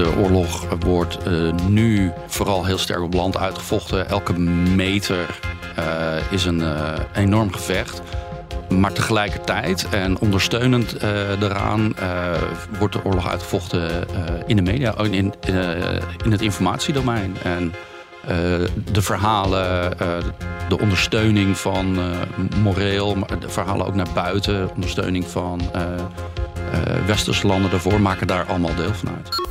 De oorlog wordt uh, nu vooral heel sterk op land uitgevochten. Elke meter uh, is een uh, enorm gevecht. Maar tegelijkertijd en ondersteunend daaraan wordt de oorlog uitgevochten in de media, in, in, in het informatiedomein. En de verhalen, de ondersteuning van moreel, maar de verhalen ook naar buiten, ondersteuning van westerse landen daarvoor, maken daar allemaal deel van uit.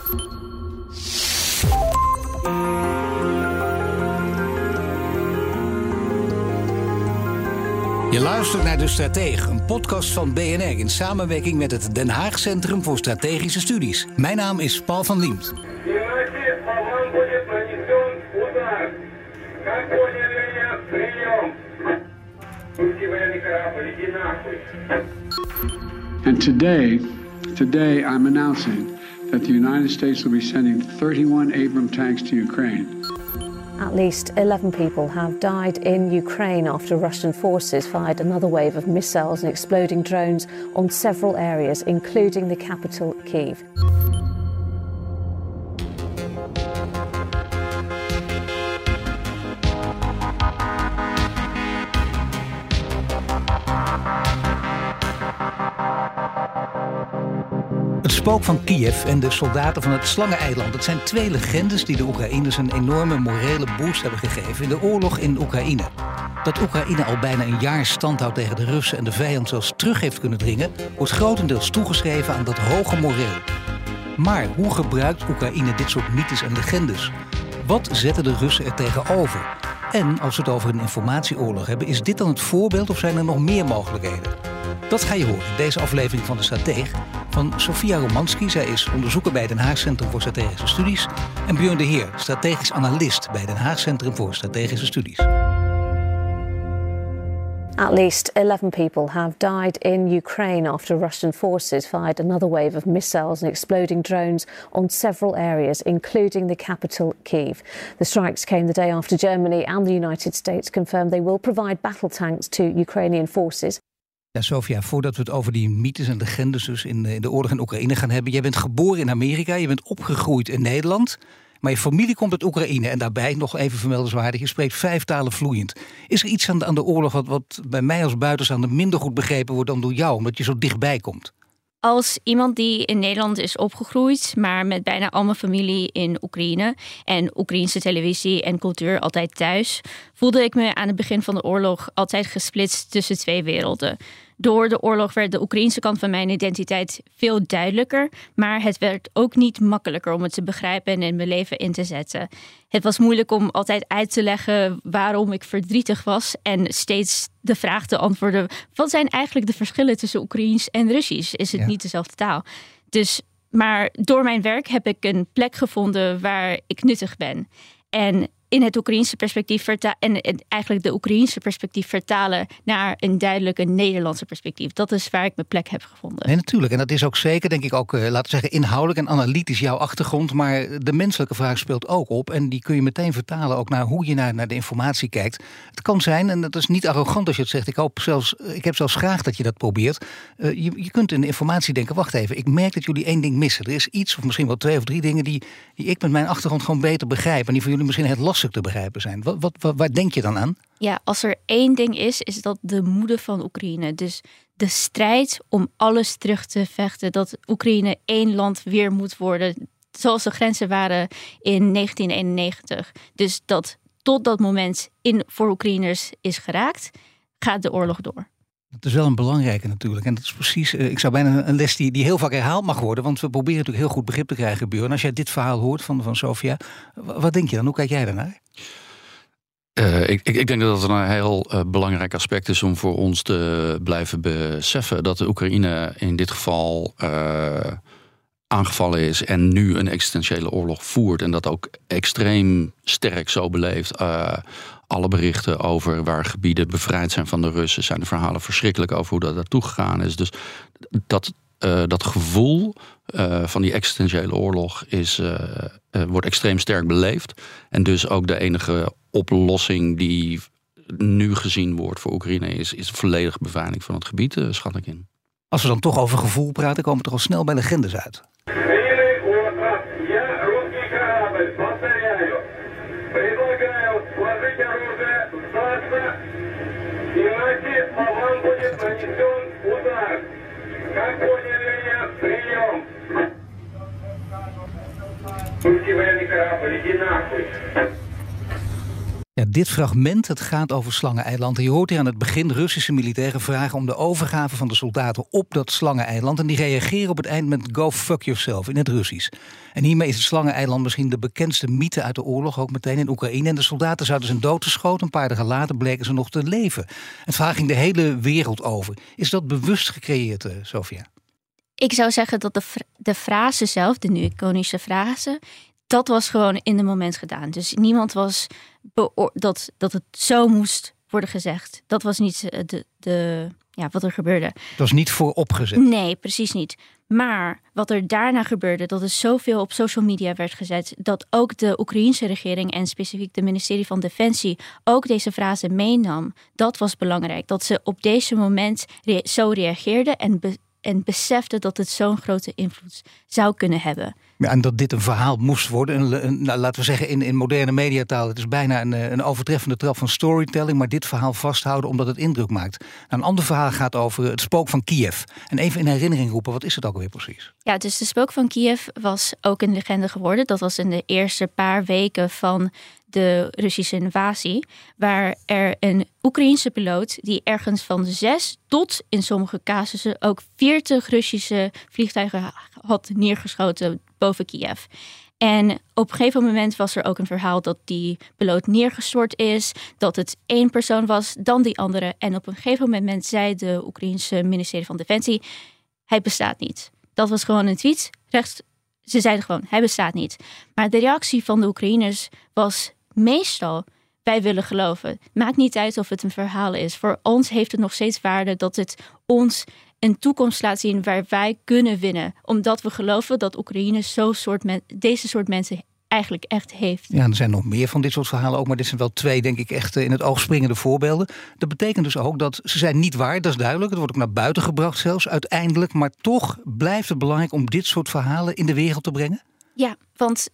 Je luistert naar De Stratege, een podcast van BNR in samenwerking met het Den Haag Centrum voor Strategische Studies. Mijn naam is Paul van Liemt. And today, today I'm announcing that the United States will be sending 31 Abram tanks to Ukraine. At least 11 people have died in Ukraine after Russian forces fired another wave of missiles and exploding drones on several areas, including the capital, Kiev. Spook van Kiev en de soldaten van het Slangeneiland. Het zijn twee legendes die de Oekraïners een enorme morele boost hebben gegeven in de oorlog in Oekraïne. Dat Oekraïne al bijna een jaar stand houdt tegen de Russen en de vijand zelfs terug heeft kunnen dringen, wordt grotendeels toegeschreven aan dat hoge moreel. Maar hoe gebruikt Oekraïne dit soort mythes en legendes? Wat zetten de Russen er tegenover? En als we het over een informatieoorlog hebben, is dit dan het voorbeeld of zijn er nog meer mogelijkheden? Dat ga je horen in deze aflevering van de Strateeg van Sofia Romanski. Zij is onderzoeker bij Den Haag Centrum voor Strategische Studies. En Björn de Heer, strategisch analist bij Den Haag Centrum voor Strategische Studies. At least 11 people have died in Ukraine after Russian forces fired another wave of missiles and exploding drones on several areas, including the capital, Kiev. The strikes came the day after Germany and the United States confirmed they will provide battle tanks to Ukrainian forces. Ja, Sofia, voordat we het over die mythes en legendes dus in, in de oorlog in Oekraïne gaan hebben. Jij bent geboren in Amerika, je bent opgegroeid in Nederland. Maar je familie komt uit Oekraïne en daarbij nog even vermeldenswaardig, je spreekt vijf talen vloeiend. Is er iets aan de, aan de oorlog wat, wat bij mij als buitenstaander minder goed begrepen wordt dan door jou, omdat je zo dichtbij komt? Als iemand die in Nederland is opgegroeid, maar met bijna al mijn familie in Oekraïne en Oekraïnse televisie en cultuur altijd thuis, voelde ik me aan het begin van de oorlog altijd gesplitst tussen twee werelden. Door de oorlog werd de Oekraïnse kant van mijn identiteit veel duidelijker, maar het werd ook niet makkelijker om het te begrijpen en in mijn leven in te zetten. Het was moeilijk om altijd uit te leggen waarom ik verdrietig was en steeds de vraag te antwoorden: wat zijn eigenlijk de verschillen tussen Oekraïens en Russisch? Is het niet dezelfde taal? Dus, maar door mijn werk heb ik een plek gevonden waar ik nuttig ben. En in het Oekraïense perspectief en eigenlijk de Oekraïense perspectief vertalen naar een duidelijke Nederlandse perspectief. Dat is waar ik mijn plek heb gevonden. Nee, natuurlijk. En dat is ook zeker, denk ik, ook, eh, laten zeggen, inhoudelijk en analytisch jouw achtergrond. Maar de menselijke vraag speelt ook op. En die kun je meteen vertalen ook naar hoe je naar, naar de informatie kijkt. Het kan zijn, en dat is niet arrogant als je het zegt. Ik, hoop zelfs, ik heb zelfs graag dat je dat probeert. Uh, je, je kunt in de informatie denken, wacht even, ik merk dat jullie één ding missen. Er is iets, of misschien wel twee of drie dingen die, die ik met mijn achtergrond gewoon beter begrijp. En die voor jullie misschien het lastig te begrijpen zijn. Wat, wat, waar denk je dan aan? Ja, als er één ding is, is dat de moede van Oekraïne. Dus de strijd om alles terug te vechten. Dat Oekraïne één land weer moet worden. Zoals de grenzen waren in 1991. Dus dat tot dat moment in, voor Oekraïners is geraakt, gaat de oorlog door. Dat is wel een belangrijke natuurlijk. En dat is precies, eh, ik zou bijna een les die, die heel vaak herhaald mag worden. Want we proberen natuurlijk heel goed begrip te krijgen, Buren. Als jij dit verhaal hoort van, van Sofia, wat denk je dan? Hoe kijk jij daarnaar? Uh, ik, ik, denk dat het een heel uh, belangrijk aspect is om voor ons te blijven beseffen dat de Oekraïne in dit geval aangevallen is en nu een existentiële oorlog voert. En dat ook extreem sterk zo beleeft. Alle berichten over waar gebieden bevrijd zijn van de Russen, zijn de verhalen verschrikkelijk over hoe dat naartoe gegaan is. Dus dat, uh, dat gevoel uh, van die existentiële oorlog is, wordt extreem sterk beleefd. En dus ook de enige oplossing die nu gezien wordt voor Oekraïne is, is volledige beveiliging van het gebied, schat ik in. Als we dan toch over gevoel praten, komen we toch al snel bij legendes uit. Как поняли меня? Прием! Пусти военный корабль, иди нахуй! Ja, dit fragment het gaat over Slangeneiland. En je hoort hier aan het begin Russische militairen vragen om de overgave van de soldaten op dat Slangeneiland. En die reageren op het eind met go fuck yourself in het Russisch. En hiermee is het Slangeneiland misschien de bekendste mythe uit de oorlog, ook meteen in Oekraïne. En de soldaten zouden zijn doodgeschoten. Een paar dagen later bleken ze nog te leven. Het vraag ging de hele wereld over. Is dat bewust gecreëerd, uh, Sofia? Ik zou zeggen dat de, de frase zelf, de nu iconische frase, dat was gewoon in de moment gedaan. Dus niemand was dat, dat het zo moest worden gezegd. Dat was niet eh, de, de, ja, wat er gebeurde. Dat was niet voor opgezet. Nee, precies niet. Maar wat er daarna gebeurde, dat er zoveel op social media werd gezet, dat ook de Oekraïense regering en specifiek de ministerie van Defensie ook deze frase meenam, dat was belangrijk. Dat ze op deze moment zo reageerden en, en beseften dat het zo'n grote invloed zou kunnen hebben. En dat dit een verhaal moest worden. Een, nou, laten we zeggen in, in moderne mediataal. Het is bijna een, eh, een overtreffende trap van storytelling. Maar dit verhaal vasthouden omdat het indruk maakt. Nou, een ander verhaal gaat over het spook van Kiev. En even in herinnering roepen, wat is het ook alweer precies? Ja, dus de spook van Kiev was ook een legende geworden. Dat was in de eerste paar weken van de Russische invasie, waar er een Oekraïense piloot die ergens van zes tot in sommige casussen ook 40 Russische vliegtuigen had neergeschoten boven Kiev. En op een gegeven moment was er ook een verhaal dat die piloot neergestort is, dat het één persoon was, dan die andere. En op een gegeven moment zei de Oekraïense ministerie van Defensie: hij bestaat niet. Dat was gewoon een tweet. Rechts, ze zeiden gewoon: hij bestaat niet. Maar de reactie van de Oekraïners was meestal wij willen geloven. Maakt niet uit of het een verhaal is. Voor ons heeft het nog steeds waarde dat het ons een toekomst laat zien waar wij kunnen winnen. Omdat we geloven dat Oekraïne zo soort deze soort mensen eigenlijk echt heeft. Ja, er zijn nog meer van dit soort verhalen ook, maar dit zijn wel twee, denk ik, echt eh, in het oog springende voorbeelden. Dat betekent dus ook dat ze zijn niet waar, dat is duidelijk. Het wordt ook naar buiten gebracht zelfs uiteindelijk, maar toch blijft het belangrijk om dit soort verhalen in de wereld te brengen? Ja, want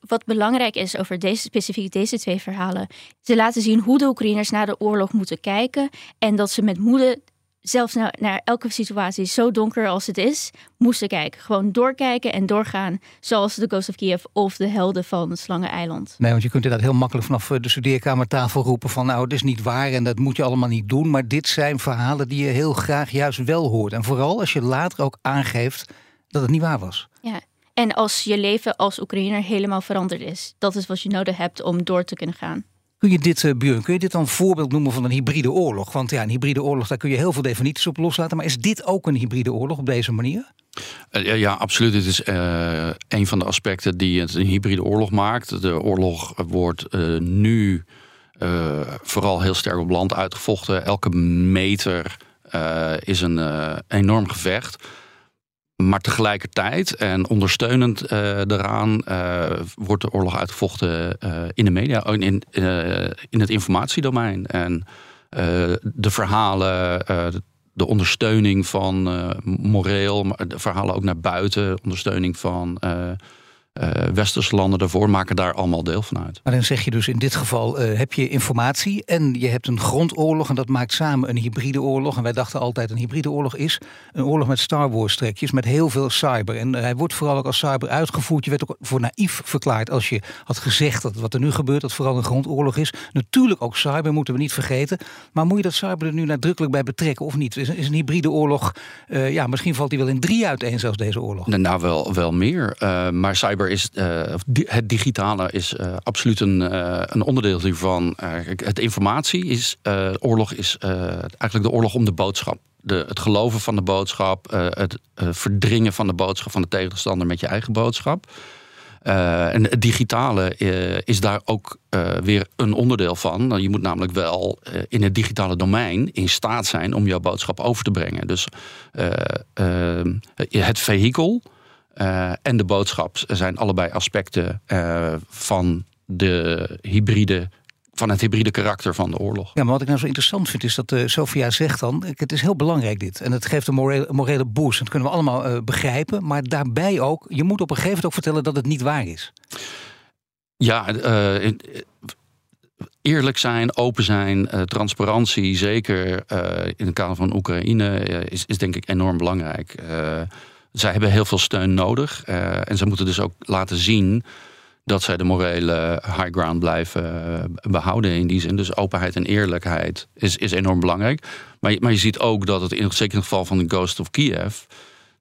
wat belangrijk is over deze, specifiek deze twee verhalen. Ze laten zien hoe de Oekraïners naar de oorlog moeten kijken. En dat ze met moede, zelfs naar, naar elke situatie, zo donker als het is, moesten kijken. Gewoon doorkijken en doorgaan. Zoals de Ghost of Kiev of de helden van het Slangeneiland. Nee, want je kunt inderdaad heel makkelijk vanaf eh, de studeerkamertafel roepen van nou, het is niet waar en dat moet je allemaal niet doen. Maar dit zijn verhalen die je heel graag juist wel hoort. En vooral als je later ook aangeeft dat het niet waar was. Ja, en als je leven als Oekraïner helemaal veranderd is. Dat is wat je nodig hebt om door te kunnen gaan. Kun je dit, uh, kun je dit dan een voorbeeld noemen van een hybride oorlog? Want ja, een hybride oorlog, daar kun je heel veel definities op loslaten. Maar is dit ook een hybride oorlog op deze manier? Uh, ja, absoluut. Het is uh, een van de aspecten die het een hybride oorlog maakt. De oorlog wordt nu vooral heel sterk op land uitgevochten. Elke meter is een enorm gevecht. Maar tegelijkertijd en ondersteunend uh, daaraan uh, wordt de oorlog uitgevochten uh, in de media, in, in, in het informatiedomein. En de verhalen, de ondersteuning van moreel, maar de verhalen ook naar buiten, ondersteuning van westerse landen daarvoor maken daar allemaal deel van uit. Maar dan zeg je dus in dit geval uh, heb je informatie en je hebt een grondoorlog en dat maakt samen een hybride oorlog. En wij dachten altijd een hybride oorlog is een oorlog met Star Wars trekjes, met heel veel cyber. En uh, hij wordt vooral ook als cyber uitgevoerd. Je werd ook voor naïef verklaard als je had gezegd dat wat er nu gebeurt, dat vooral een grondoorlog is. Natuurlijk ook cyber, moeten we niet vergeten. Maar moet je dat cyber er nu nadrukkelijk bij betrekken of niet? Is, is een hybride oorlog, ja, misschien valt die wel in drie uiteen zelfs deze oorlog. Nou, wel, wel meer. maar cyber is, het digitale is absoluut een, een onderdeel hiervan. het informatie is, oorlog is eigenlijk de oorlog om de boodschap. De, het geloven van de boodschap, het verdringen van de boodschap van de tegenstander met je eigen boodschap. En het digitale is daar ook weer een onderdeel van. Nou, je moet namelijk wel in het digitale domein in staat zijn om jouw boodschap over te brengen. Dus het vehikel en de boodschap zijn allebei aspecten van de hybride van het hybride karakter van de oorlog. Ja, maar wat ik nou zo interessant vind is dat uh, Sofia zegt dan... het is heel belangrijk dit en het geeft een morele, morele boost. Dat kunnen we allemaal begrijpen. Maar daarbij ook, je moet op een gegeven moment ook vertellen dat het niet waar is. Ja, eerlijk zijn, open zijn, transparantie, zeker in het kader van Oekraïne, is, is denk ik enorm belangrijk. Zij hebben heel veel steun nodig en ze moeten dus ook laten zien dat zij de morele high ground blijven eh, behouden in die zin. Dus openheid en eerlijkheid is, is enorm belangrijk. Maar, maar je ziet ook dat het, in, zeker in het geval van de Ghost of Kiev,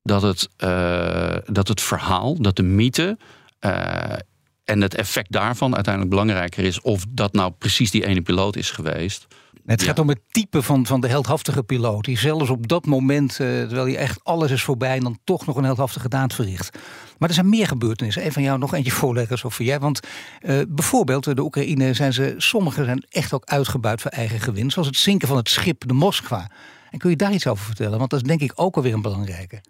dat het, uh, dat het verhaal, dat de mythe en het effect daarvan uiteindelijk belangrijker is of dat nou precies die ene piloot is geweest. Het gaat om het type van, van de heldhaftige piloot. Die zelfs op dat moment, uh, terwijl hij echt alles is voorbij... dan toch nog een heldhaftige daad verricht. Maar er zijn meer gebeurtenissen. Een van jou nog eentje voorleggen, Sofie. jij. Want uh, bijvoorbeeld de Oekraïne zijn ze... sommigen zijn echt ook uitgebuit voor eigen gewin. Zoals het zinken van het schip de Moskva. En kun je daar iets over vertellen? Want dat is denk ik ook alweer een belangrijke.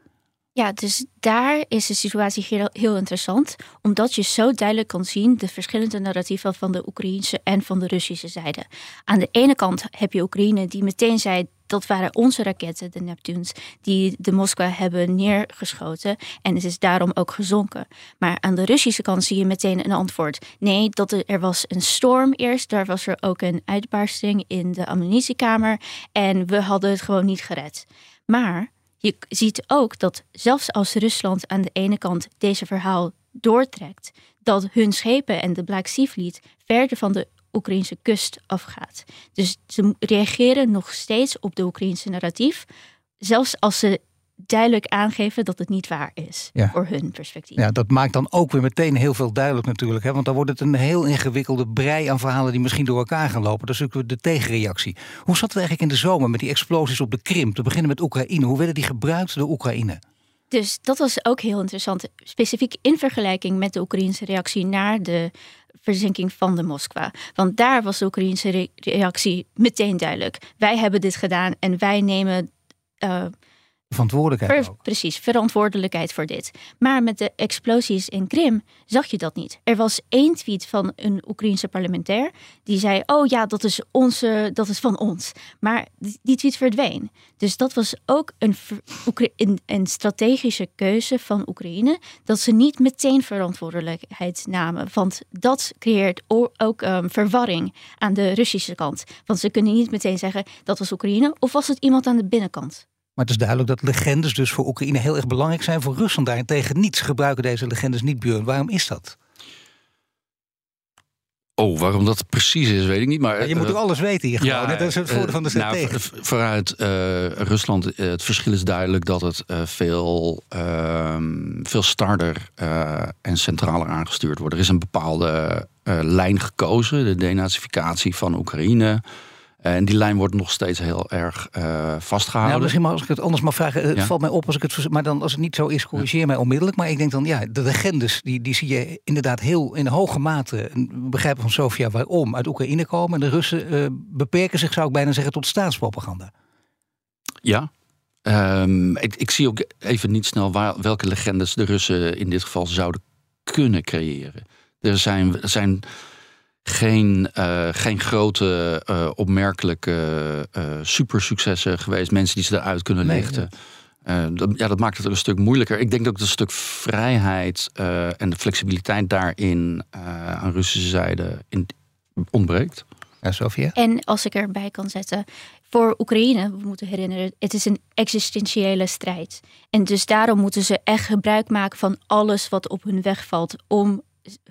Ja, dus daar is de situatie heel, interessant, omdat je zo duidelijk kan zien de verschillende narratieven van de Oekraïnse en van de Russische zijde. Aan de ene kant heb je Oekraïne die meteen zei dat waren onze raketten, de Neptunes, die de Moskwa hebben neergeschoten en het is daarom ook gezonken. Maar aan de Russische kant zie je meteen een antwoord. Nee, dat er, was een storm eerst, daar was er ook een uitbarsting in de ammunitiekamer en we hadden het gewoon niet gered. Maar je ziet ook dat zelfs als Rusland aan de ene kant deze verhaal doortrekt, dat hun schepen en de Black Sea Fleet verder van de Oekraïnse kust afgaat. Dus ze reageren nog steeds op de Oekraïnse narratief, zelfs als ze duidelijk aangeven dat het niet waar is voor hun perspectief. Ja, dat maakt dan ook weer meteen heel veel duidelijk natuurlijk. Hè? Want dan wordt het een heel ingewikkelde brei aan verhalen die misschien door elkaar gaan lopen. Dat is natuurlijk de tegenreactie. Hoe zat het eigenlijk in de zomer met die explosies op de Krim? Te beginnen met Oekraïne. Hoe werden die gebruikt door Oekraïne? Dus dat was ook heel interessant. Specifiek in vergelijking met de Oekraïnse reactie naar de verzinking van de Moskwa. Want daar was de Oekraïnse reactie meteen duidelijk. Wij hebben dit gedaan en wij nemen uh, Verantwoordelijkheid. precies, verantwoordelijkheid voor dit. Maar met de explosies in Krim zag je dat niet. Er was één tweet van een Oekraïense parlementair die zei: Oh ja, dat is, onze, dat is van ons. Maar die tweet verdween. Dus dat was ook een, een, een strategische keuze van Oekraïne dat ze niet meteen verantwoordelijkheid namen. Want dat creëert ook um, verwarring aan de Russische kant. Want ze kunnen niet meteen zeggen dat was Oekraïne of was het iemand aan de binnenkant. Maar het is duidelijk dat legendes dus voor Oekraïne heel erg belangrijk zijn. Voor Rusland daarentegen niets gebruiken deze legendes niet, Björn. Waarom is dat? Oh, waarom dat precies is, weet ik niet. Maar, je moet uh, alles weten hier ja, gewoon. Dat is het voordeel van de nou, stratege. Nou, vooruit uh, Rusland, het verschil is duidelijk dat het veel, ehm, veel starder en centraler aangestuurd wordt. Er is een bepaalde lijn gekozen, de denazificatie van Oekraïne. En die lijn wordt nog steeds heel erg uh, vastgehouden. Nou, misschien maar als ik het anders mag vragen. Het valt mij op als ik het. Maar dan als het niet zo is, corrigeer mij onmiddellijk. Maar ik denk dan, ja, de legendes, die, die zie je inderdaad heel in hoge mate. Begrijpen van Sofia waarom uit Oekraïne komen. En de Russen uh, beperken zich, zou ik bijna zeggen, tot staatspropaganda. Ja. Um, ik, ik, zie ook even niet snel waar, welke legendes de Russen in dit geval zouden kunnen creëren. Er zijn, er zijn geen, uh, geen grote, uh, opmerkelijke uh, supersuccessen geweest. Mensen die ze eruit kunnen lichten. dat, ja, dat maakt het een stuk moeilijker. Ik denk ook dat een stuk vrijheid en de flexibiliteit daarin aan Russische zijde in, ontbreekt. Ja, Sofia? En als ik erbij kan zetten, voor Oekraïne, we moeten herinneren, het is een existentiële strijd. En dus daarom moeten ze echt gebruik maken van alles wat op hun weg valt om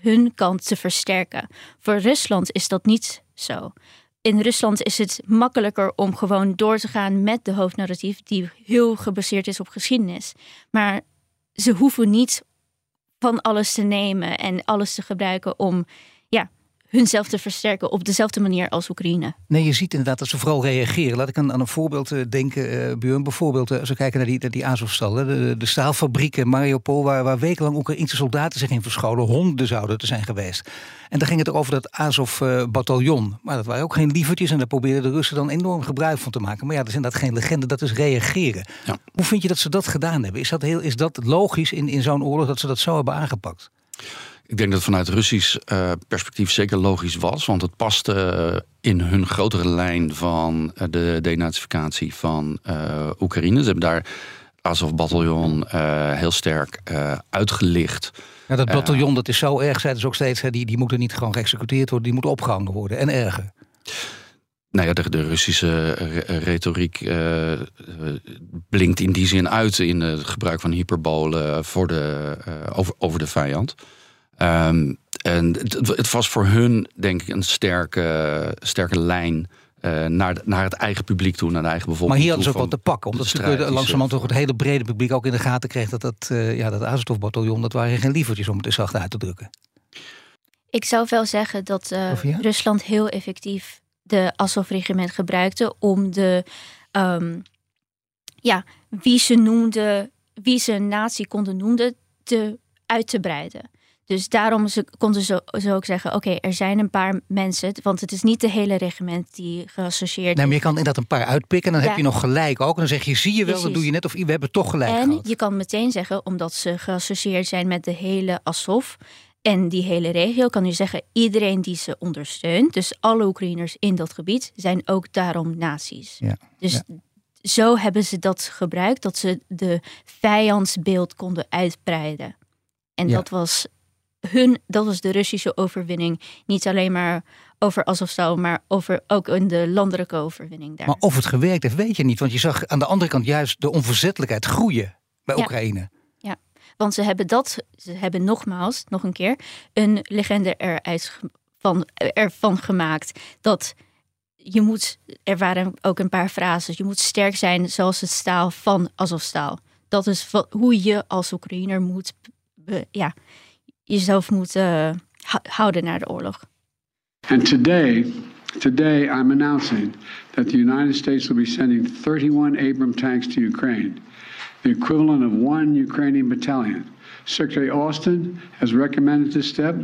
hun kant te versterken. Voor Rusland is dat niet zo. In Rusland is het makkelijker om gewoon door te gaan met de hoofdnarratief, die heel gebaseerd is op geschiedenis. Maar ze hoeven niet van alles te nemen en alles te gebruiken om ja, hunzelf te versterken op dezelfde manier als Oekraïne. Nee, je ziet inderdaad dat ze vooral reageren. Laat ik aan, aan een voorbeeld uh, denken, uh, Björn. Bijvoorbeeld, uh, als we kijken naar die, naar die Azovstal, de, de staalfabrieken Mariupol, waar, waar wekenlang Oekraïnse soldaten zich in verscholen. Honderden zouden te zijn geweest. En dan ging het ook over dat Azov-bataljon. maar dat waren ook geen lievertjes en daar probeerden de Russen dan enorm gebruik van te maken. Maar ja, dat is inderdaad geen legende, dat is reageren. Ja. Hoe vind je dat ze dat gedaan hebben? Is dat, heel, is dat logisch in, in zo'n oorlog dat ze dat zo hebben aangepakt? Ik denk dat vanuit Russisch uh, perspectief zeker logisch was, want het paste uh, in hun grotere lijn van uh, de denazificatie van Oekraïne. Ze hebben daar Azov-bataljon heel sterk uitgelicht. Ja, dat bataljon dat is zo erg, zeiden ze ook steeds, die, die moeten niet gewoon geëxecuteerd worden, die moeten opgehangen worden en erger. Nou ja, de, de Russische retoriek blinkt in die zin uit in het gebruik van hyperbolen voor de, over, over de vijand. Um, en het, het, was voor hun, denk ik, een sterke, sterke lijn. Uh, naar, naar het eigen publiek toe, naar de eigen bevolking. Maar hier hadden ze ook wat te pakken. Omdat ze langzamerhand toch het hele brede publiek ook in de gaten kreeg dat dat, uh, ja, dat Azov-bataljon, dat waren geen lievertjes om het eens zacht uit te drukken. Ik zou wel zeggen dat uh, Rusland heel effectief de Azov-regiment gebruikte om de, um, ja, wie ze noemden, wie ze een natie konden noemen, te, uit te breiden. Dus daarom ze, konden ze, ze ook zeggen: oké, er zijn een paar mensen, want het is niet de hele regiment die geassocieerd nee, maar je kan inderdaad een paar uitpikken en dan heb je nog gelijk ook. En dan zeg je: zie je wel, dat doe je net of we hebben toch gelijk. En je kan meteen zeggen, omdat ze geassocieerd zijn met de hele Azov en die hele regio, kan je zeggen: iedereen die ze ondersteunt, dus alle Oekraïners in dat gebied, zijn ook daarom nazi's. Ja. Dus zo hebben ze dat gebruikt, dat ze de vijandsbeeld konden uitbreiden. En dat was hun, dat was de Russische overwinning. Niet alleen maar over Azovstal, maar over, ook in de landelijke overwinning daar. Maar of het gewerkt heeft, weet je niet. Want je zag aan de andere kant juist de onverzettelijkheid groeien bij Oekraïne. Ja, want ze hebben dat, ze hebben nogmaals, nog een keer, een legende eruit van, ervan gemaakt dat je moet, er waren ook een paar frases, je moet sterk zijn zoals het staal van Azovstal. Dat is hoe je als Oekraïner moet, ja, jezelf moet uh, houden naar de oorlog. And today, today I'm announcing that the United States will be sending 31 Abram tanks to Ukraine, the equivalent of one Ukrainian battalion. Secretary Austin has recommended this step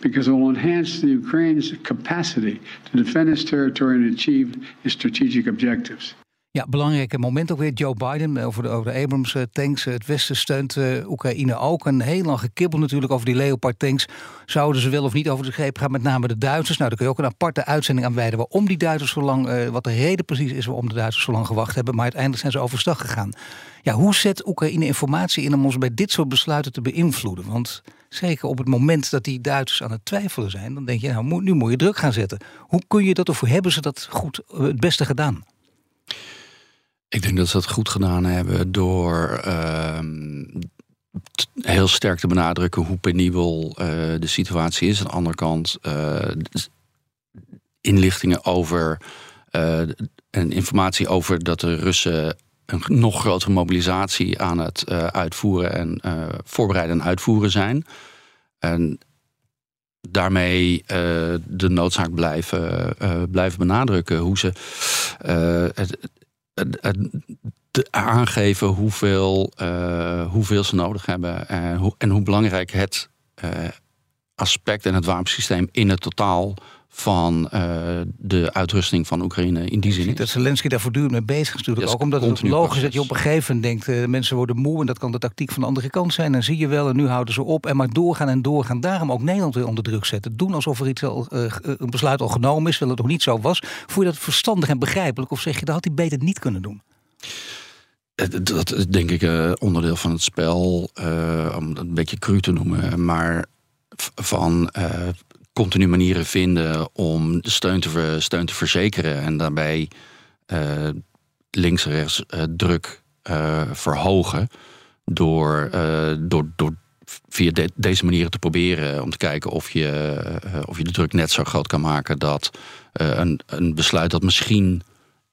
because it will enhance the Ukraine's capacity to defend its territory and achieve its strategic objectives. Ja, belangrijke moment ook weer. Joe Biden eh, over de, over de Abrams eh, tanks. Het Westen steunt Oekraïne ook. Een heel lang gekibbel natuurlijk over die Leopard tanks. Zouden ze wel of niet over de greep gaan? Met name de Duitsers. Nou, daar kun je ook een aparte uitzending aan wijden. Waarom die Duitsers zo lang, wat de reden precies is waarom de Duitsers zo lang gewacht hebben. Maar uiteindelijk zijn ze overstag gegaan. Ja, hoe zet Oekraïne informatie in om ons bij dit soort besluiten te beïnvloeden? Want zeker op het moment dat die Duitsers aan het twijfelen zijn, dan denk je, nou, nu moet je druk gaan zetten. Hoe kun je dat of hebben ze dat goed het beste gedaan? Ik denk dat ze dat goed gedaan hebben door uh, heel sterk te benadrukken hoe penibel uh, de situatie is. Aan de andere kant uh, inlichtingen over uh, en informatie over dat de Russen een nog grotere mobilisatie aan het uitvoeren en voorbereiden en uitvoeren zijn. En daarmee de noodzaak blijven, blijven benadrukken hoe ze het, aangeven hoeveel, uh, hoeveel ze nodig hebben en hoe, en hoe belangrijk het uh, aspect en het wapensysteem in het totaal van uh, de uitrusting van Oekraïne in die zin. Dat Zelensky daar voortdurend mee bezig is natuurlijk. ook omdat het logisch is dat je op een gegeven moment denkt... Uh, mensen worden moe en dat kan de tactiek van de andere kant zijn. En zie je wel, en nu houden ze op en maar doorgaan en doorgaan. Daarom ook Nederland weer onder druk zetten. Doen alsof er iets al, uh, een besluit al genomen is, terwijl het nog niet zo was. Voel je dat verstandig en begrijpelijk? Of zeg je, dat had hij beter niet kunnen doen? Dat is denk ik uh, onderdeel van het spel, uh, om het een beetje cru te noemen. Maar van uh, continu manieren vinden om steun te, steun te verzekeren. En daarbij links en rechts druk verhogen. Door, door, door via de, deze manieren te proberen om te kijken of je, of je de druk net zo groot kan maken dat een, een besluit dat misschien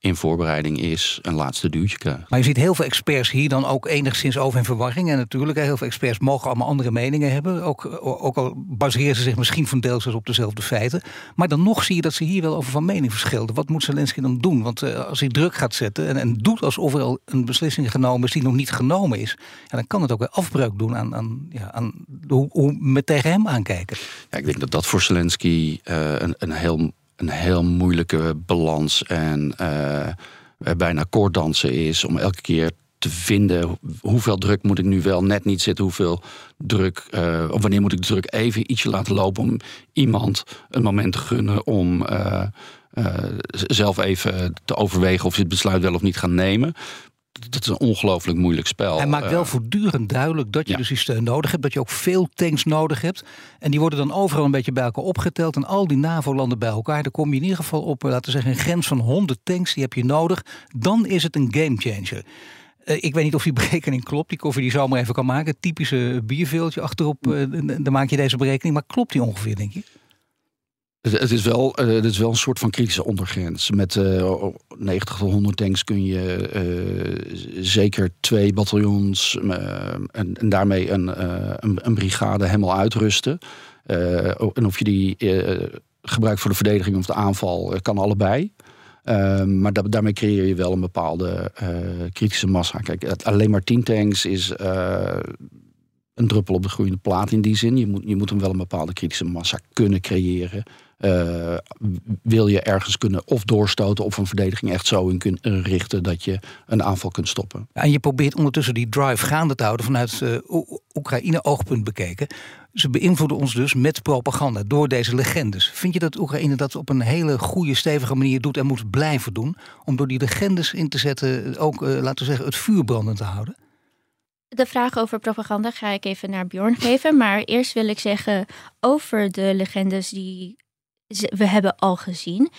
in voorbereiding is, een laatste duwtje. Maar je ziet heel veel experts hier dan ook enigszins over in verwarring. En natuurlijk, heel veel experts mogen allemaal andere meningen hebben. Ook, ook al baseren ze zich misschien van deels op dezelfde feiten. Maar dan nog zie je dat ze hier wel over van mening verschillen. Wat moet Zelensky dan doen? Want uh, als hij druk gaat zetten en, en doet alsof er al een beslissing genomen is die nog niet genomen is, ja, dan kan het ook weer afbreuk doen aan, aan, ja, aan hoe, hoe we tegen hem aankijken. Ja, ik denk dat dat voor Zelensky uh, een, een heel een heel moeilijke balans en uh, bijna koorddansen is om elke keer te vinden hoeveel druk moet ik nu wel net niet zitten, hoeveel druk, uh, of wanneer moet ik de druk even ietsje laten lopen om iemand een moment te gunnen om uh, zelf even te overwegen of je het besluit wel of niet gaan nemen dat is een ongelooflijk moeilijk spel. Hij maakt wel uh, voortdurend duidelijk dat je ja. dus die steun nodig hebt. Dat je ook veel tanks nodig hebt. En die worden dan overal een beetje bij elkaar opgeteld. En al die NAVO-landen bij elkaar. Dan kom je in ieder geval op, laten we zeggen, een grens van 100 tanks. Die heb je nodig. Dan is het een gamechanger. Uh, ik weet niet of die berekening klopt. Die koffie die zomaar even kan maken. Typische bierveeltje achterop. Uh, dan maak je deze berekening. Maar klopt die ongeveer, denk je? Het is, wel, uh, het is wel een soort van kritische ondergrens. Met uh, 90 tot 100 tanks kun je uh, zeker twee bataljons en, en, daarmee een, een, brigade helemaal uitrusten. en of je die gebruikt voor de verdediging of de aanval, kan allebei. maar da daarmee creëer je wel een bepaalde kritische massa. Kijk, alleen maar 10 tanks is een druppel op de groeiende plaat in die zin. Je moet, je moet hem wel een bepaalde kritische massa kunnen creëren. Uh, wil je ergens kunnen of doorstoten of een verdediging echt zo in kunnen richten dat je een aanval kunt stoppen. En je probeert ondertussen die drive gaande te houden vanuit uh, Oekraïne-oogpunt bekeken. Ze beïnvloeden ons dus met propaganda door deze legendes. Vind je dat Oekraïne dat op een hele goede, stevige manier doet en moet blijven doen? Om door die legendes in te zetten ook, uh, laten we zeggen, het vuur brandend te houden? De vraag over propaganda ga ik even naar Bjorn geven. Maar eerst wil ik zeggen over de legendes die we hebben al gezien.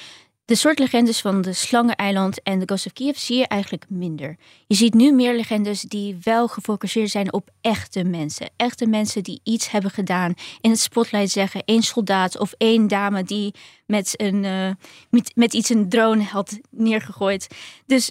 De soort legendes van de Slangeneiland en de Ghost of Kiev zie je eigenlijk minder. Je ziet nu meer legendes die wel gefocust zijn op echte mensen. Echte mensen die iets hebben gedaan. In het spotlight zeggen één soldaat of één dame die met, een, uh, met, met iets een drone had neergegooid. Dus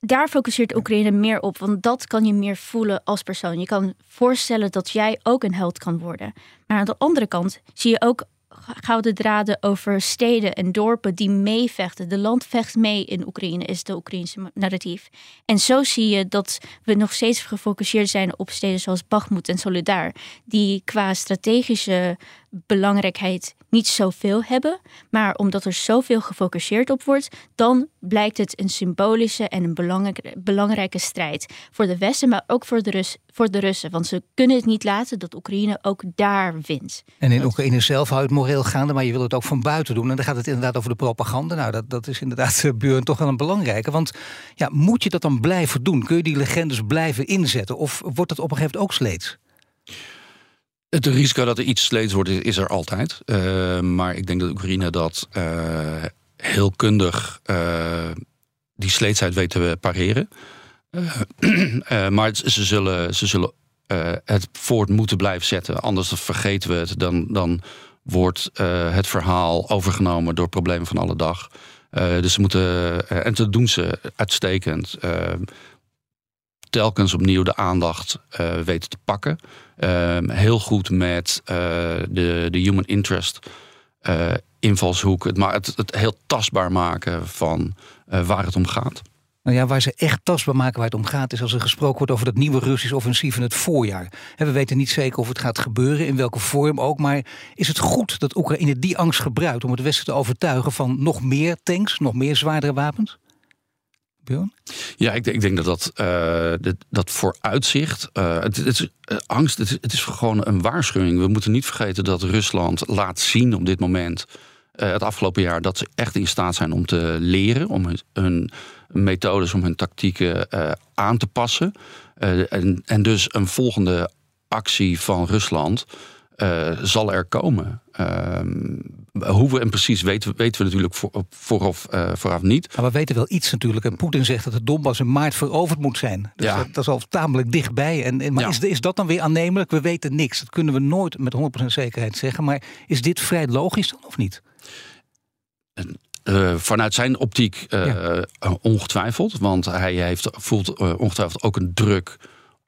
daar focuseert Oekraïne meer op, want dat kan je meer voelen als persoon. Je kan voorstellen dat jij ook een held kan worden. Maar aan de andere kant zie je ook gouden draden over steden en dorpen die meevechten. De land vecht mee in Oekraïne, is de Oekraïnse narratief. En zo zie je dat we nog steeds gefocust zijn op steden zoals Bakhmut en Solidar, die qua strategische belangrijkheid niet zoveel hebben. Maar omdat er zoveel gefocust op wordt, dan blijkt het een symbolische en een belangrijke, belangrijke strijd. Voor de Westen, maar ook voor de, Rus, voor de Russen. Want ze kunnen het niet laten dat Oekraïne ook daar wint. En in Oekraïne zelf houdt het moreel gaande, maar je wil het ook van buiten doen. En dan gaat het inderdaad over de propaganda. Nou, dat, dat is inderdaad, uh, Buren, toch wel een belangrijke. Want ja, moet je dat dan blijven doen? Kun je die legendes blijven inzetten? Of wordt het op een gegeven moment ook sleets? Het risico dat er iets sleets wordt, is er altijd. Uh, maar ik denk dat Oekraïne dat uh, heel kundig uh, die sleetsheid weet te pareren. maar ze zullen, ze zullen het voort moeten blijven zetten. Anders vergeten we het. Dan, dan wordt het verhaal overgenomen door problemen van alle dag. dus ze moeten, en dat doen ze uitstekend telkens opnieuw de aandacht uh, weten te pakken. Uh, heel goed met uh, de, de human interest invalshoek. Het, het, het heel tastbaar maken van waar het om gaat. Nou ja, waar ze echt tastbaar maken waar het om gaat, is als er gesproken wordt over dat nieuwe Russisch offensief in het voorjaar. We weten niet zeker of het gaat gebeuren, in welke vorm ook. Maar is het goed dat Oekraïne die angst gebruikt om het Westen te overtuigen van nog meer tanks, nog meer zwaardere wapens? Ja, ik, ik, denk dat dat, uh, dat, vooruitzicht. Uh, het, het, is, uh, angst, het is, gewoon een waarschuwing. We moeten niet vergeten dat Rusland laat zien op dit moment. het afgelopen jaar dat ze echt in staat zijn om te leren, om hun, hun methodes, om hun tactieken aan te passen. en, en dus een volgende actie van Rusland uh, zal er komen. Uh, hoe we en precies weten, weten we natuurlijk voor, vooraf, uh, vooraf niet. Maar we weten wel iets natuurlijk. En Poetin zegt dat de Donbass in maart veroverd moet zijn. Dus ja. dat, dat, is al tamelijk dichtbij. En, en maar ja. is, is dat dan weer aannemelijk? We weten niks. Dat kunnen we nooit met 100% zekerheid zeggen. Maar is dit vrij logisch dan of niet? En, vanuit zijn optiek ongetwijfeld. Want hij heeft, voelt ongetwijfeld ook een druk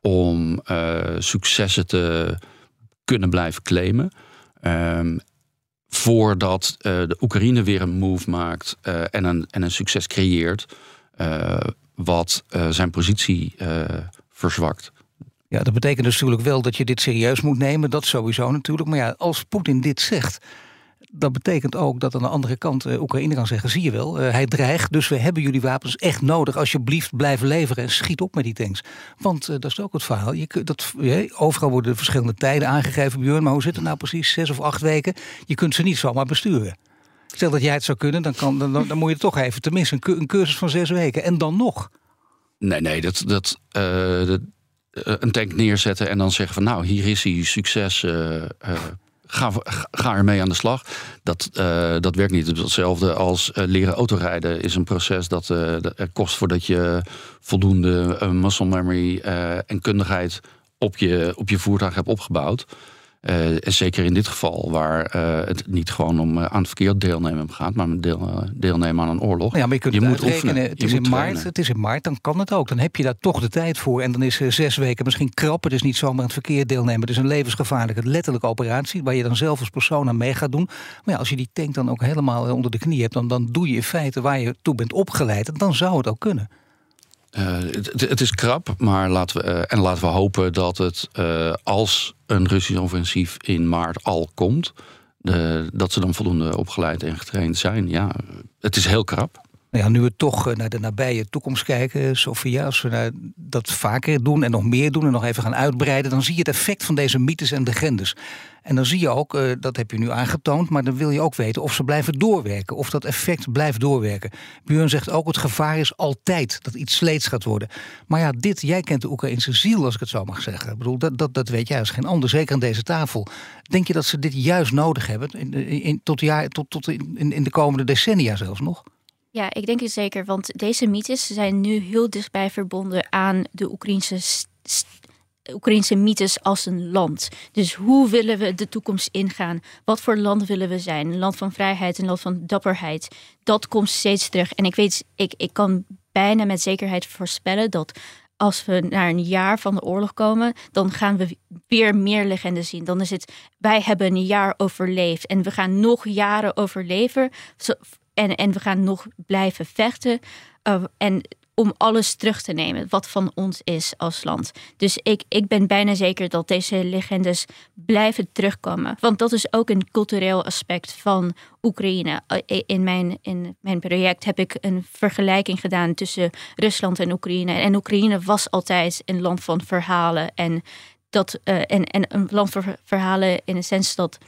om successen te kunnen blijven claimen. Um, voordat de Oekraïne weer een move maakt en, een, en een succes creëert. wat zijn positie verzwakt. Ja, dat betekent dus natuurlijk wel dat je dit serieus moet nemen. Dat sowieso natuurlijk. Maar ja, als Poetin dit zegt, dat betekent ook dat aan de andere kant uh, Oekraïne kan zeggen: zie je wel, uh, hij dreigt, dus we hebben jullie wapens echt nodig. Alsjeblieft, blijf leveren en schiet op met die tanks. Want uh, dat is ook het verhaal. Je, dat, overal worden verschillende tijden aangegeven, Björn. Maar hoe zit het nou precies? Zes of acht weken? Je kunt ze niet zomaar besturen. Stel dat jij het zou kunnen, dan, kan, dan, moet je toch even tenminste een, een cursus van zes weken. En dan nog. Nee, nee, dat, dat, eh, een tank neerzetten en dan zeggen van nou, hier is hij, succes. Ga, ga ermee aan de slag. Dat, dat werkt niet. Hetzelfde als leren autorijden is een proces dat er kost voordat je voldoende muscle memory en kundigheid op je, op je voertuig hebt opgebouwd. Uh, zeker in dit geval, waar uh, het niet gewoon om uh, aan het verkeer deelnemen gaat, maar deel, deelnemen aan een oorlog. Ja, maar je kunt het moet rekenen. Het is, in maart, het is in maart, dan kan het ook. Dan heb je daar toch de tijd voor. En dan is zes weken misschien krap. Het is niet zomaar aan het verkeer deelnemen. Het is een levensgevaarlijke, letterlijke operatie, waar je dan zelf als persoon aan mee gaat doen. Maar ja, als je die tank dan ook helemaal onder de knie hebt, dan, dan doe je in feite waar je toe bent opgeleid. En dan zou het ook kunnen. Het, het, is krap, maar laten we, en laten we hopen dat het als een Russisch offensief in maart al komt, dat ze dan voldoende opgeleid en getraind zijn. Ja, het is heel krap. Nou ja, nu we toch naar de nabije toekomst kijken, Sofia, als we dat vaker doen en nog meer doen en nog even gaan uitbreiden, dan zie je het effect van deze mythes en legendes. En dan zie je ook, uh, dat heb je nu aangetoond, maar dan wil je ook weten of ze blijven doorwerken, of dat effect blijft doorwerken. Björn zegt ook, het gevaar is altijd dat iets sleets gaat worden. Maar ja, dit, jij kent de Oekraïnse ziel, als ik het zo mag zeggen. Ik bedoel, dat, dat, dat weet jij als geen ander, zeker aan deze tafel. Denk je dat ze dit juist nodig hebben, in, in, tot, jaar, tot, tot in, in de komende decennia zelfs nog? Ja, ik denk het zeker, want deze mythes zijn nu heel dichtbij verbonden aan de Oekraïnse Oekraïnse mythes als een land. Dus hoe willen we de toekomst ingaan? Wat voor land willen we zijn? Een land van vrijheid, een land van dapperheid. Dat komt steeds terug. En ik weet, ik, ik kan bijna met zekerheid voorspellen dat als we naar een jaar van de oorlog komen, dan gaan we weer meer legendes zien. Dan is het, wij hebben een jaar overleefd en we gaan nog jaren overleven. En, en we gaan nog blijven vechten. Uh, en om alles terug te nemen wat van ons is als land. Dus ik, ik ben bijna zeker dat deze legendes blijven terugkomen. Want dat is ook een cultureel aspect van Oekraïne. Eh, in mijn, in mijn project heb ik een vergelijking gedaan tussen Rusland en Oekraïne. En Oekraïne was altijd een land van verhalen. En, dat, uh, en, en een land van verhalen in de sens dat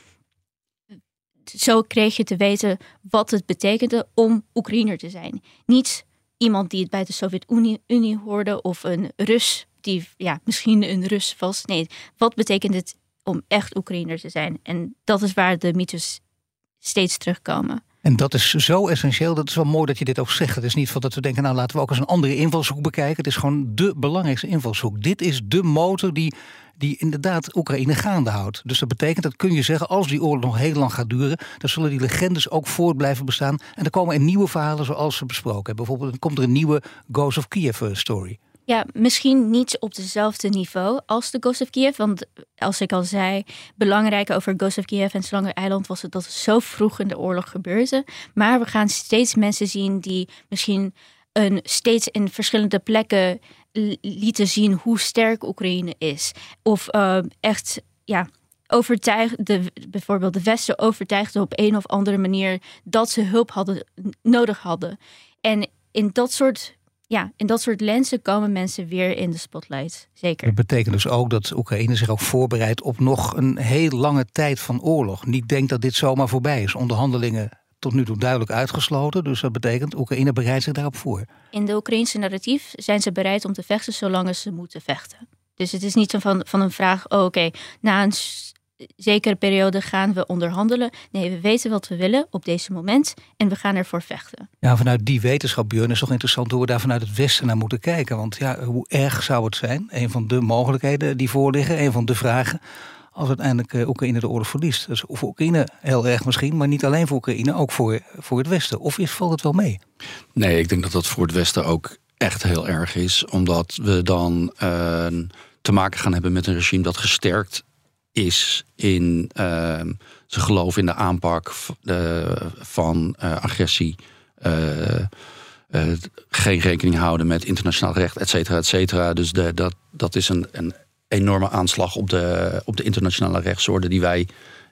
zo kreeg je te weten wat het betekende om Oekraïner te zijn. Niet iemand die het bij de Sovjet-Unie hoorde of een Rus die ja, misschien een Rus was. Nee, wat betekent het om echt Oekraïner te zijn? En dat is waar de mythes steeds terugkomen. En dat is zo essentieel. Dat is wel mooi dat je dit ook zegt. Het is niet van dat we denken, nou laten we ook eens een andere invalshoek bekijken. Het is gewoon de belangrijkste invalshoek. Dit is de motor die die inderdaad Oekraïne gaande houdt. Dus dat betekent, dat kun je zeggen, als die oorlog nog heel lang gaat duren, dan zullen die legendes ook voort blijven bestaan. En er komen er nieuwe verhalen zoals we besproken hebben. Bijvoorbeeld komt er een nieuwe Ghost of Kiev eh, story. Ja, misschien niet op dezelfde niveau als de Ghost Kiev. Want als ik al zei, belangrijk over Ghost of Kiev en Slanger Eiland was het dat zo vroeg in de oorlog gebeurde. Maar we gaan steeds mensen zien die misschien een, steeds in verschillende plekken lieten zien hoe sterk Oekraïne is. Of uh, echt, ja, overtuigde, bijvoorbeeld de Westen overtuigde op een of andere manier dat ze hulp hadden, nodig hadden. En in dat soort ja, in dat soort lenzen komen mensen weer in de spotlight. Zeker. Dat betekent dus ook dat Oekraïne zich ook voorbereidt op nog een heel lange tijd van oorlog. Niet denkt dat dit zomaar voorbij is. Onderhandelingen tot nu toe duidelijk uitgesloten. Dus dat betekent, Oekraïne bereidt zich daarop voor. In de Oekraïnse narratief zijn ze bereid om te vechten zolang ze moeten vechten. Dus het is niet van, van een vraag, oh, oké, na een zekere periode gaan we onderhandelen. Nee, we weten wat we willen op deze moment en we gaan ervoor vechten. Ja, vanuit die wetenschap, Björn, is toch interessant hoe we daar vanuit het Westen naar moeten kijken. Want ja, hoe erg zou het zijn? Een van de mogelijkheden die voorliggen, een van de vragen als uiteindelijk eh, Oekraïne de oorlog verliest? Dus voor Oekraïne heel erg misschien, maar niet alleen voor Oekraïne, ook voor, voor het Westen. Of is, valt het wel mee? Nee, ik denk dat dat voor het Westen ook echt heel erg is. Omdat we dan uh, te maken gaan hebben met een regime dat gesterkt is in uh, zijn geloof in de aanpak van agressie. geen rekening houden met internationaal recht, et cetera, et cetera. Dus de, dat, dat is een, een enorme aanslag op de, op de internationale rechtsorde die wij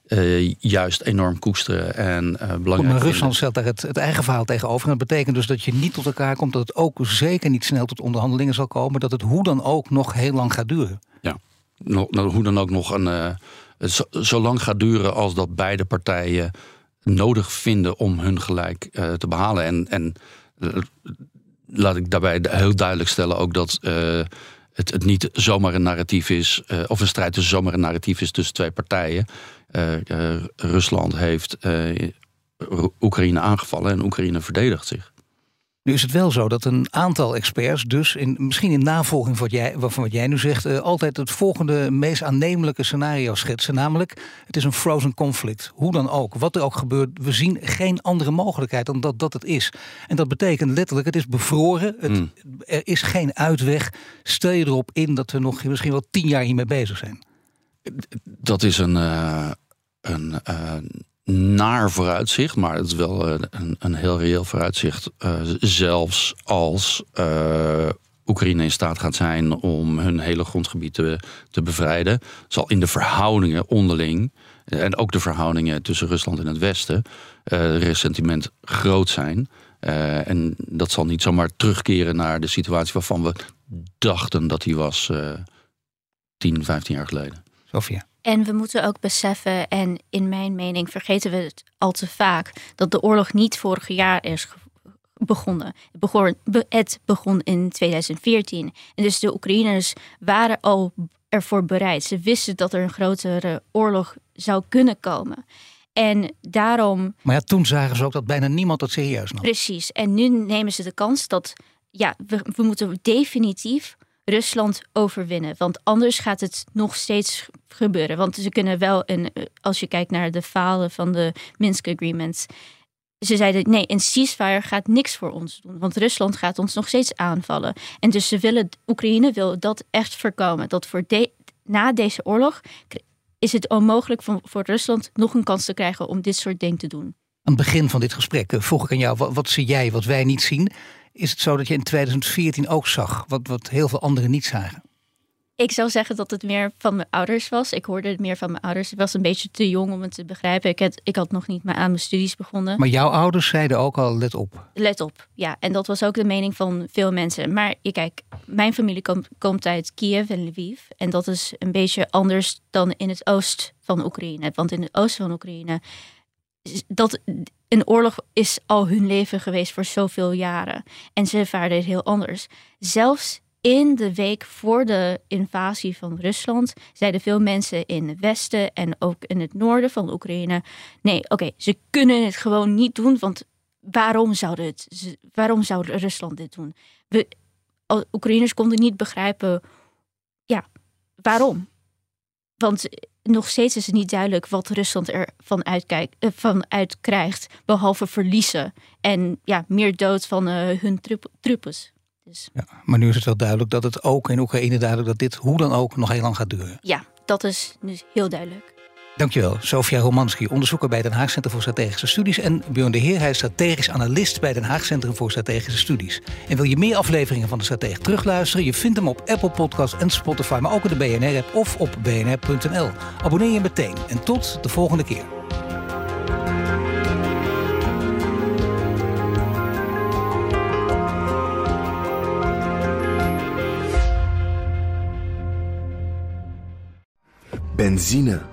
uh, juist enorm koesteren en uh, belangrijk Maar Rusland stelt daar het, het, eigen verhaal tegenover. En dat betekent dus dat je niet tot elkaar komt, dat het ook zeker niet snel tot onderhandelingen zal komen, dat het hoe dan ook nog heel lang gaat duren. Ja, hoe dan ook nog een, uh, zo, lang gaat duren als dat beide partijen nodig vinden om hun gelijk te behalen. En, en laat ik daarbij heel duidelijk stellen ook dat het, het niet zomaar een narratief is, of een strijd tussen zomaar een narratief is tussen twee partijen. Rusland heeft Oekraïne aangevallen en Oekraïne verdedigt zich. Nu is het wel zo dat een aantal experts, dus in, misschien in navolging van wat jij, van wat jij nu zegt, uh, altijd het volgende meest aannemelijke scenario schetsen. Namelijk, het is een frozen conflict. Hoe dan ook, wat er ook gebeurt, we zien geen andere mogelijkheid dan dat dat het is. En dat betekent letterlijk, het is bevroren, het, mm. er is geen uitweg. Stel je erop in dat we nog misschien wel tien jaar hiermee bezig zijn. Dat is een. Uh, een uh, naar vooruitzicht, maar het is wel eh, een, een heel reëel vooruitzicht. Uh, zelfs als uh, Oekraïne in staat gaat zijn om hun hele grondgebied te, te bevrijden, zal in de verhoudingen onderling en ook de verhoudingen tussen Rusland en het Westen uh, resentiment groot zijn. en dat zal niet zomaar terugkeren naar de situatie waarvan we dachten dat die was 10, 15 jaar geleden. Sofia. En we moeten ook beseffen, en in mijn mening vergeten we het al te vaak, dat de oorlog niet vorig jaar is begonnen. Het begon, het begon in 2014. En dus de Oekraïners waren al ervoor bereid. Ze wisten dat er een grotere oorlog zou kunnen komen. En daarom. Maar ja, toen zagen ze ook dat bijna niemand het serieus nam. Precies. En nu nemen ze de kans dat. Ja, we, we moeten definitief Rusland overwinnen. Want anders gaat het nog steeds gebeuren. Want ze kunnen wel, een, als je kijkt naar de falen van de Minsk Agreements. Ze zeiden nee, een ceasefire gaat niks voor ons doen. Want Rusland gaat ons nog steeds aanvallen. En dus ze willen, Oekraïne wil dat echt voorkomen. Dat voor de, na deze oorlog is het onmogelijk voor, voor Rusland nog een kans te krijgen om dit soort dingen te doen. Aan het begin van dit gesprek eh, vroeg ik aan jou, wat, wat zie jij wat wij niet zien? Is het zo dat je in 2014 ook zag wat, wat heel veel anderen niet zagen? Ik zou zeggen dat het meer van mijn ouders was. Ik hoorde het meer van mijn ouders. Ik was een beetje te jong om het te begrijpen. Ik had, ik had nog niet aan mijn studies begonnen. Maar jouw ouders zeiden ook al, let op. Let op, ja. En dat was ook de mening van veel mensen. Maar je kijk, mijn familie komt, komt uit Kiev en Lviv. En dat is een beetje anders dan in het oosten van Oekraïne. Want in het oosten van Oekraïne dat een oorlog is al hun leven geweest voor zoveel jaren. En ze ervaren het heel anders. Zelfs in de week voor de invasie van Rusland zeiden veel mensen in het westen en ook in het noorden van Oekraïne: nee, oké, ze kunnen het gewoon niet doen, want waarom zouden het, waarom zou Rusland dit doen? We, Oekraïners konden niet begrijpen, ja, waarom? Want nog steeds is het niet duidelijk wat Rusland er van, uitkijkt, uh, van uitkrijgt, behalve verliezen en ja, meer dood van uh, hun troepen. Dus. Ja, maar nu is het wel duidelijk dat het ook in Oekraïne duidelijk dat dit hoe dan ook nog heel lang gaat duren. Ja, dat is nu heel duidelijk. Dankjewel, Sofia Romanski, onderzoeker bij Den Haag Centrum voor Strategische Studies. En Björn de Heer, hij is strategisch analist bij Den Haag Centrum voor Strategische Studies. En wil je meer afleveringen van de Stratege terugluisteren? Je vindt hem op Apple Podcasts en Spotify, maar ook in de BNR-app of op bnr.nl. Abonneer je meteen en tot de volgende keer. Benzine